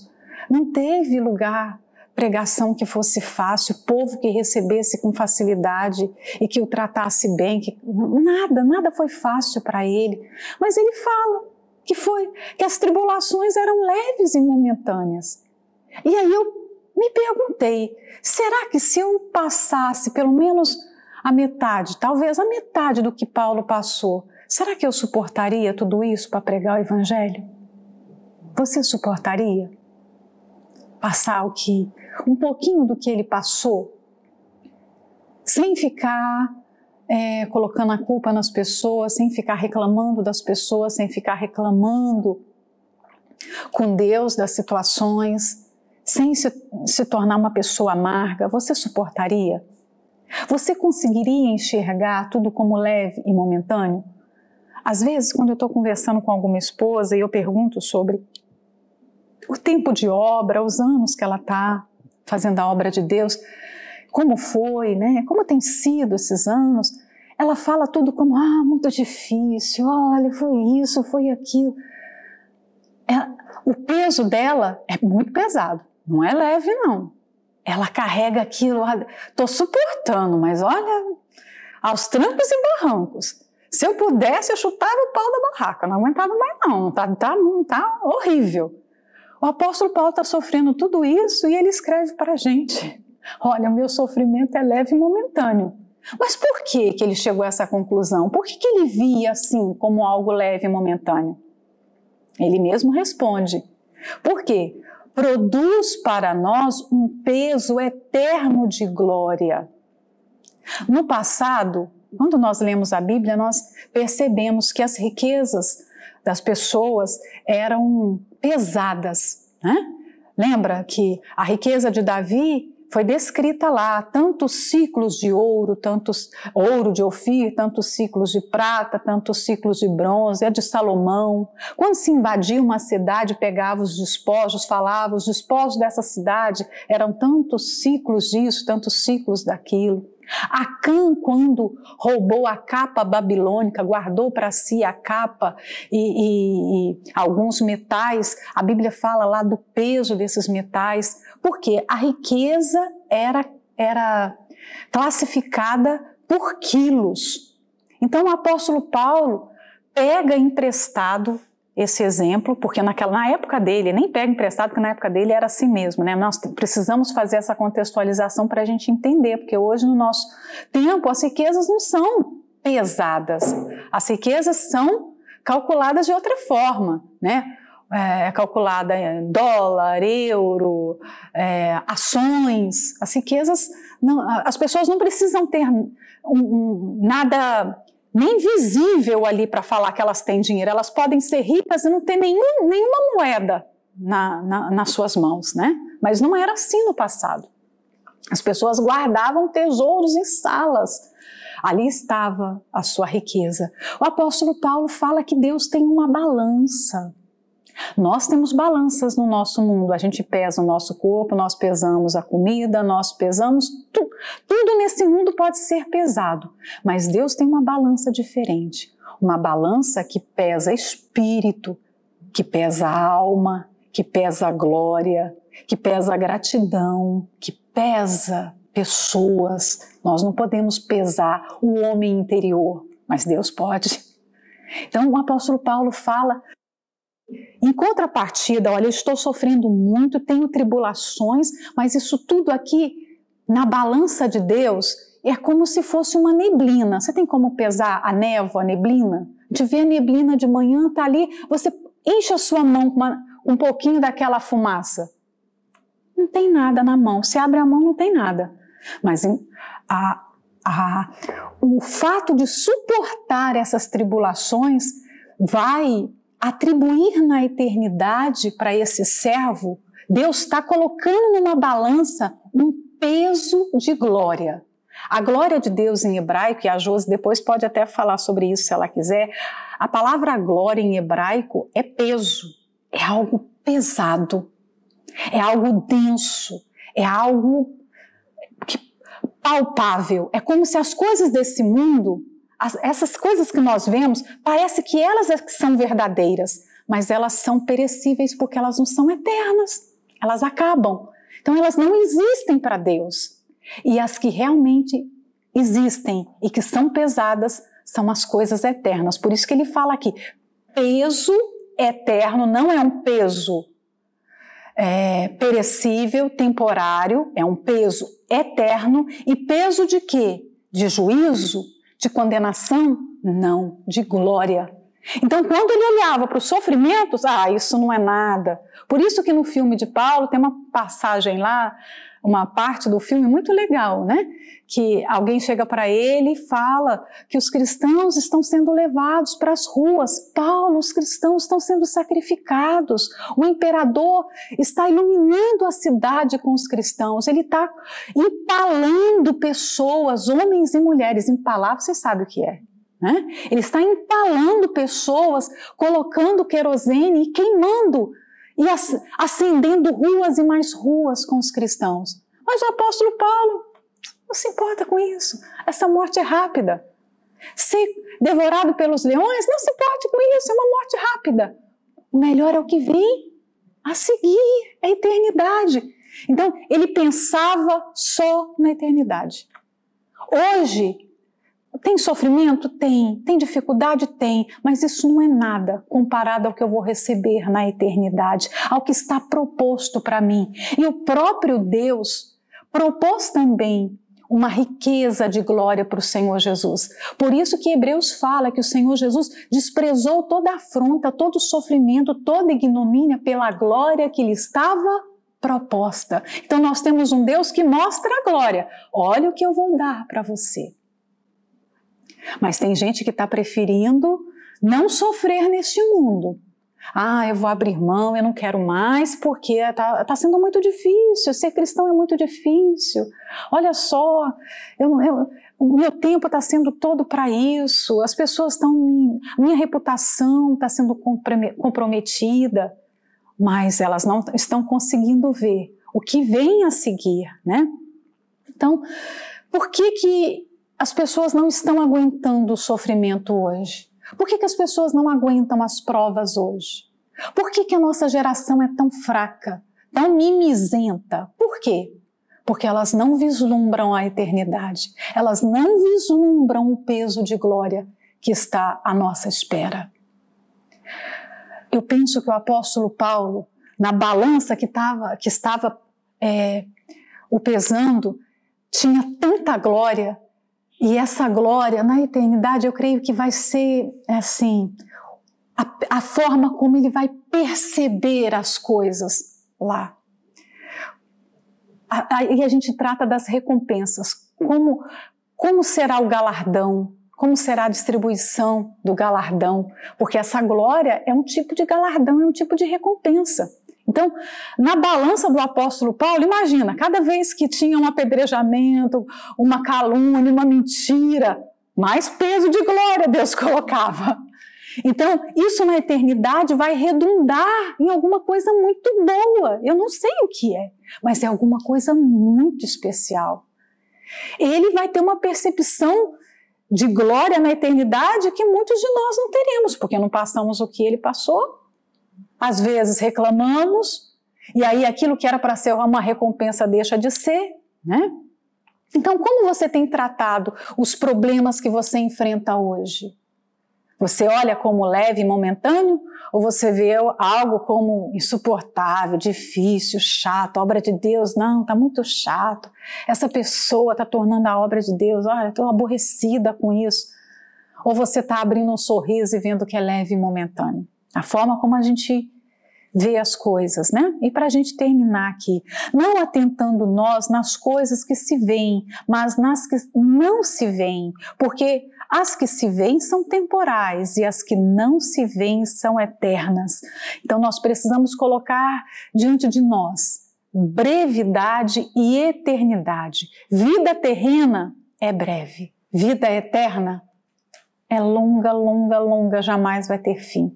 não teve lugar pregação que fosse fácil, povo que recebesse com facilidade e que o tratasse bem, que nada, nada foi fácil para ele. Mas ele fala que foi que as tribulações eram leves e momentâneas. E aí eu me perguntei, será que se eu passasse pelo menos a metade, talvez a metade do que Paulo passou, será que eu suportaria tudo isso para pregar o evangelho? Você suportaria? Passar o que um pouquinho do que ele passou, sem ficar é, colocando a culpa nas pessoas, sem ficar reclamando das pessoas, sem ficar reclamando com Deus das situações, sem se, se tornar uma pessoa amarga, você suportaria? Você conseguiria enxergar tudo como leve e momentâneo? Às vezes, quando eu estou conversando com alguma esposa e eu pergunto sobre o tempo de obra, os anos que ela está, fazendo a obra de Deus, como foi, né? Como tem sido esses anos? Ela fala tudo como, ah, muito difícil, olha, foi isso, foi aquilo. Ela, o peso dela é muito pesado, não é leve, não. Ela carrega aquilo, estou suportando, mas olha, aos trancos e barrancos. Se eu pudesse, eu chutava o pau da barraca, não aguentava mais não, tá, tá, tá horrível. O apóstolo Paulo está sofrendo tudo isso e ele escreve para a gente: Olha, o meu sofrimento é leve e momentâneo. Mas por que, que ele chegou a essa conclusão? Por que, que ele via assim como algo leve e momentâneo? Ele mesmo responde: Porque produz para nós um peso eterno de glória. No passado, quando nós lemos a Bíblia, nós percebemos que as riquezas das pessoas eram pesadas. Né? Lembra que a riqueza de Davi foi descrita lá, tantos ciclos de ouro, tantos ouro de Ofir, tantos ciclos de prata, tantos ciclos de bronze, a de Salomão. Quando se invadia uma cidade, pegava os despojos, falava, os despojos dessa cidade eram tantos ciclos disso, tantos ciclos daquilo. Acã, quando roubou a capa babilônica, guardou para si a capa e, e, e, alguns metais, a Bíblia fala lá do peso desses metais, porque a riqueza era, era classificada por quilos. Então o apóstolo Paulo pega emprestado esse exemplo, porque naquela, na época dele, nem pega emprestado, porque na época dele era assim mesmo, né? Nós precisamos fazer essa contextualização para a gente entender, porque hoje no nosso tempo as riquezas não são pesadas, as riquezas são calculadas de outra forma, né? É, é calculada em dólar, euro, é, ações, as riquezas, não, as pessoas não precisam ter um, um, nada nem visível ali para falar que elas têm dinheiro. Elas podem ser ricas e não ter nenhum, nenhuma moeda na, na, nas suas mãos, né? Mas não era assim no passado. As pessoas guardavam tesouros em salas. Ali estava a sua riqueza. O apóstolo Paulo fala que Deus tem uma balança. Nós temos balanças no nosso mundo. A gente pesa o nosso corpo, nós pesamos a comida, nós pesamos tu, tudo nesse mundo pode ser pesado, mas Deus tem uma balança diferente. Uma balança que pesa espírito, que pesa alma, que pesa glória, que pesa gratidão, que pesa pessoas. Nós não podemos pesar o homem interior, mas Deus pode. Então o apóstolo Paulo fala em contrapartida, olha, eu estou sofrendo muito, tenho tribulações, mas isso tudo aqui na balança de Deus é como se fosse uma neblina. Você tem como pesar a névoa, a neblina? De ver a neblina de manhã, tá ali, você enche a sua mão com uma, um pouquinho daquela fumaça. Não tem nada na mão. Se abre a mão, não tem nada. Mas a, a, o fato de suportar essas tribulações vai atribuir na eternidade para esse servo, Deus está colocando numa balança um peso de glória. A glória de Deus em hebraico, e a Josi depois pode até falar sobre isso se ela quiser, a palavra glória em hebraico é peso, é algo pesado, é algo denso, é algo palpável. É como se as coisas desse mundo as, essas coisas que nós vemos, parece que elas é que são verdadeiras, mas elas são perecíveis porque elas não são eternas, elas acabam. Então elas não existem para Deus. E as que realmente existem e que são pesadas são as coisas eternas. Por isso que ele fala aqui: peso eterno não é um peso é, perecível, temporário, é um peso eterno. E peso de quê? De juízo, de condenação? Não, de glória. Então, quando ele olhava para os sofrimentos, ah, isso não é nada. Por isso que no filme de Paulo tem uma passagem lá, uma parte do filme muito legal, né? Que alguém chega para ele e fala que os cristãos estão sendo levados para as ruas. Paulo, os cristãos estão sendo sacrificados. O imperador está iluminando a cidade com os cristãos. Ele está empalando pessoas, homens e mulheres. Empalar, você sabe o que é. Né? Ele está empalando pessoas, colocando querosene e queimando e acendendo ruas e mais ruas com os cristãos. Mas o apóstolo Paulo não se importa com isso. Essa morte é rápida. Ser devorado pelos leões, não se importe com isso, é uma morte rápida. O melhor é o que vem a seguir, é a eternidade. Então, ele pensava só na eternidade. Hoje, tem sofrimento? Tem. Tem dificuldade? Tem. Mas isso não é nada comparado ao que eu vou receber na eternidade, ao que está proposto para mim. E o próprio Deus propôs também uma riqueza de glória para o Senhor Jesus. Por isso que Hebreus fala que o Senhor Jesus desprezou toda afronta, todo sofrimento, toda ignomínia pela glória que lhe estava proposta. Então nós temos um Deus que mostra a glória. Olha o que eu vou dar para você. Mas tem gente que está preferindo não sofrer neste mundo, Ah, eu vou abrir mão, eu não quero mais porque está tá sendo muito difícil, ser cristão é muito difícil. Olha só, eu, eu, o meu tempo está sendo todo para isso, as pessoas estão. Minha reputação está sendo comprometida, mas elas não estão conseguindo ver o que vem a seguir, né? Então, por que, que as pessoas não estão aguentando o sofrimento hoje? Por que, que as pessoas não aguentam as provas hoje? Por que, que a nossa geração é tão fraca, tão mimizenta? Por quê? Porque elas não vislumbram a eternidade, elas não vislumbram o peso de glória que está à nossa espera. Eu penso que o apóstolo Paulo, na balança que, tava, que estava é, o pesando, tinha tanta glória e essa glória na eternidade, eu creio que vai ser assim, a, a forma como ele vai perceber as coisas lá. Aí a gente trata das recompensas, como, como será o galardão, como será a distribuição do galardão, porque essa glória é um tipo de galardão, é um tipo de recompensa. Então, na balança do apóstolo Paulo, imagina, cada vez que tinha um apedrejamento, uma calúnia, uma mentira, mais peso de glória Deus colocava. Então, isso na eternidade vai redundar em alguma coisa muito boa. Eu não sei o que é, mas é alguma coisa muito especial. Ele vai ter uma percepção de glória na eternidade que muitos de nós não teremos, porque não passamos o que ele passou às vezes reclamamos, e aí aquilo que era para ser uma recompensa deixa de ser, né? Então, como você tem tratado os problemas que você enfrenta hoje? Você olha como leve e momentâneo ou você vê algo como insuportável, difícil, chato, obra de Deus? Não, está muito chato. Essa pessoa está tornando a obra de Deus, olha, estou aborrecida com isso. Ou você está abrindo um sorriso e vendo que é leve e momentâneo? A forma como a gente ver as coisas, né? E para a gente terminar aqui, não atentando nós nas coisas que se veem, mas nas que não se veem, porque as que se veem são temporais e as que não se veem são eternas. Então nós precisamos colocar diante de nós brevidade e eternidade. Vida terrena é breve, vida eterna é longa, longa, longa, jamais vai ter fim.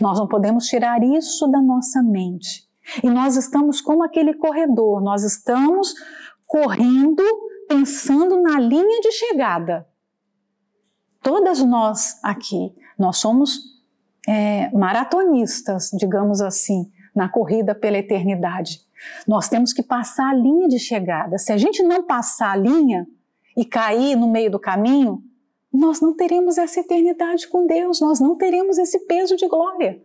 Nós não podemos tirar isso da nossa mente. E nós estamos como aquele corredor, nós estamos correndo pensando na linha de chegada. Todas nós aqui, nós somos é, maratonistas, digamos assim, na corrida pela eternidade. Nós temos que passar a linha de chegada. Se a gente não passar a linha e cair no meio do caminho, nós não teremos essa eternidade com Deus, nós não teremos esse peso de glória.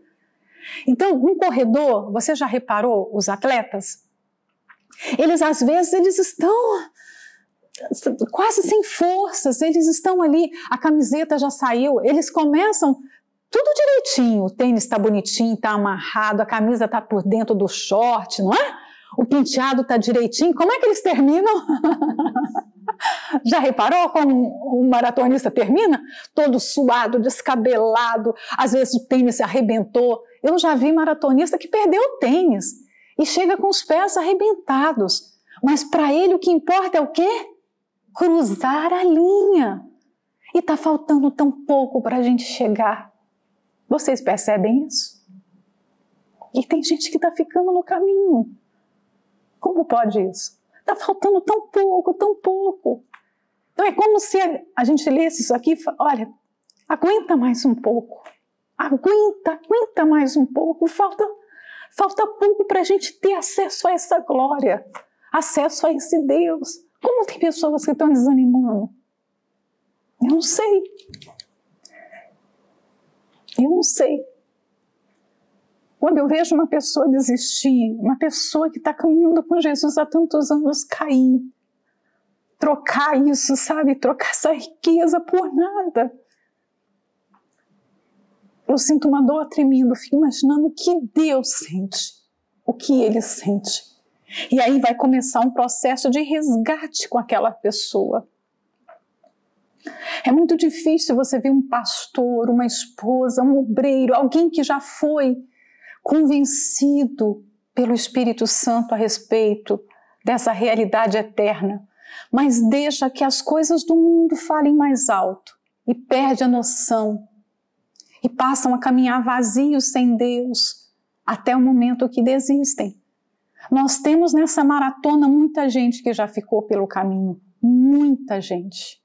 Então, um corredor, você já reparou os atletas? Eles às vezes eles estão quase sem forças, eles estão ali, a camiseta já saiu, eles começam tudo direitinho, o tênis está bonitinho, está amarrado, a camisa está por dentro do short, não é? O penteado está direitinho, como é que eles terminam? Já reparou como um maratonista termina? Todo suado, descabelado, às vezes o tênis arrebentou. Eu já vi maratonista que perdeu o tênis e chega com os pés arrebentados. Mas para ele o que importa é o quê? Cruzar a linha. E está faltando tão pouco para a gente chegar. Vocês percebem isso? E tem gente que está ficando no caminho. Como pode isso? Está faltando tão pouco, tão pouco. Então é como se a gente lesse isso aqui e olha, aguenta mais um pouco. Aguenta, aguenta mais um pouco. Falta, falta pouco para a gente ter acesso a essa glória, acesso a esse Deus. Como tem pessoas que estão desanimando? Eu não sei. Eu não sei. Quando eu vejo uma pessoa desistir, uma pessoa que está caminhando com Jesus há tantos anos cair, trocar isso, sabe? Trocar essa riqueza por nada. Eu sinto uma dor tremenda, fico imaginando o que Deus sente, o que Ele sente. E aí vai começar um processo de resgate com aquela pessoa. É muito difícil você ver um pastor, uma esposa, um obreiro, alguém que já foi convencido pelo Espírito Santo a respeito dessa realidade eterna, mas deixa que as coisas do mundo falem mais alto e perde a noção e passam a caminhar vazios sem Deus até o momento que desistem. Nós temos nessa maratona muita gente que já ficou pelo caminho, muita gente.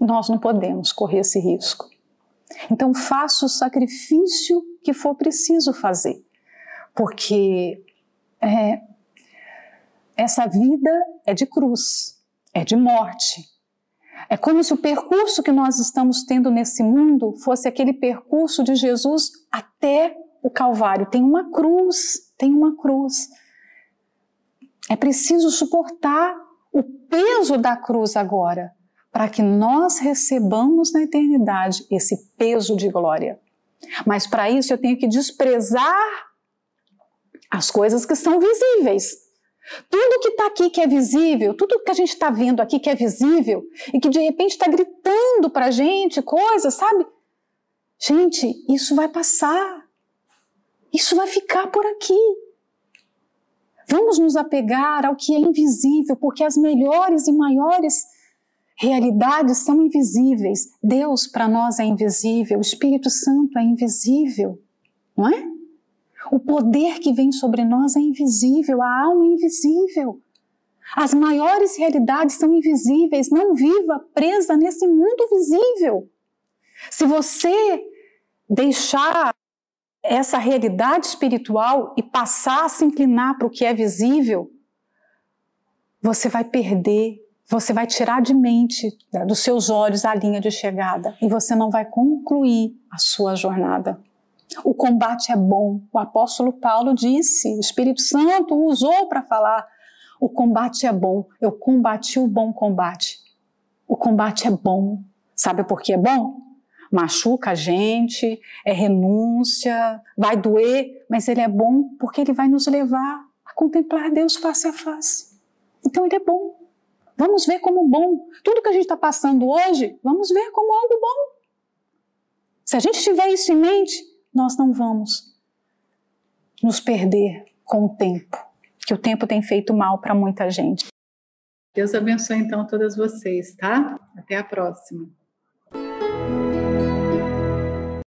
Nós não podemos correr esse risco. Então faça o sacrifício que for preciso fazer, porque é, essa vida é de cruz, é de morte. É como se o percurso que nós estamos tendo nesse mundo fosse aquele percurso de Jesus até o Calvário. Tem uma cruz, tem uma cruz. É preciso suportar o peso da cruz agora, para que nós recebamos na eternidade esse peso de glória. Mas para isso eu tenho que desprezar as coisas que são visíveis. Tudo que está aqui que é visível, tudo que a gente está vendo aqui que é visível e que de repente está gritando para a gente coisas, sabe? Gente, isso vai passar. Isso vai ficar por aqui. Vamos nos apegar ao que é invisível, porque as melhores e maiores realidades são invisíveis. Deus para nós é invisível, o Espírito Santo é invisível, não é? O poder que vem sobre nós é invisível, a alma é invisível. As maiores realidades são invisíveis. Não viva presa nesse mundo visível. Se você deixar essa realidade espiritual e passar a se inclinar para o que é visível, você vai perder, você vai tirar de mente, né, dos seus olhos, a linha de chegada e você não vai concluir a sua jornada. O combate é bom. O apóstolo Paulo disse, o Espírito Santo usou para falar: o combate é bom. Eu combati o bom combate. O combate é bom. Sabe por que é bom? Machuca a gente, é renúncia, vai doer, mas ele é bom porque ele vai nos levar a contemplar Deus face a face. Então ele é bom. Vamos ver como bom. Tudo que a gente está passando hoje, vamos ver como algo bom. Se a gente tiver isso em mente, nós não vamos nos perder com o tempo, que o tempo tem feito mal para muita gente. Deus abençoe então todas vocês, tá? Até a próxima.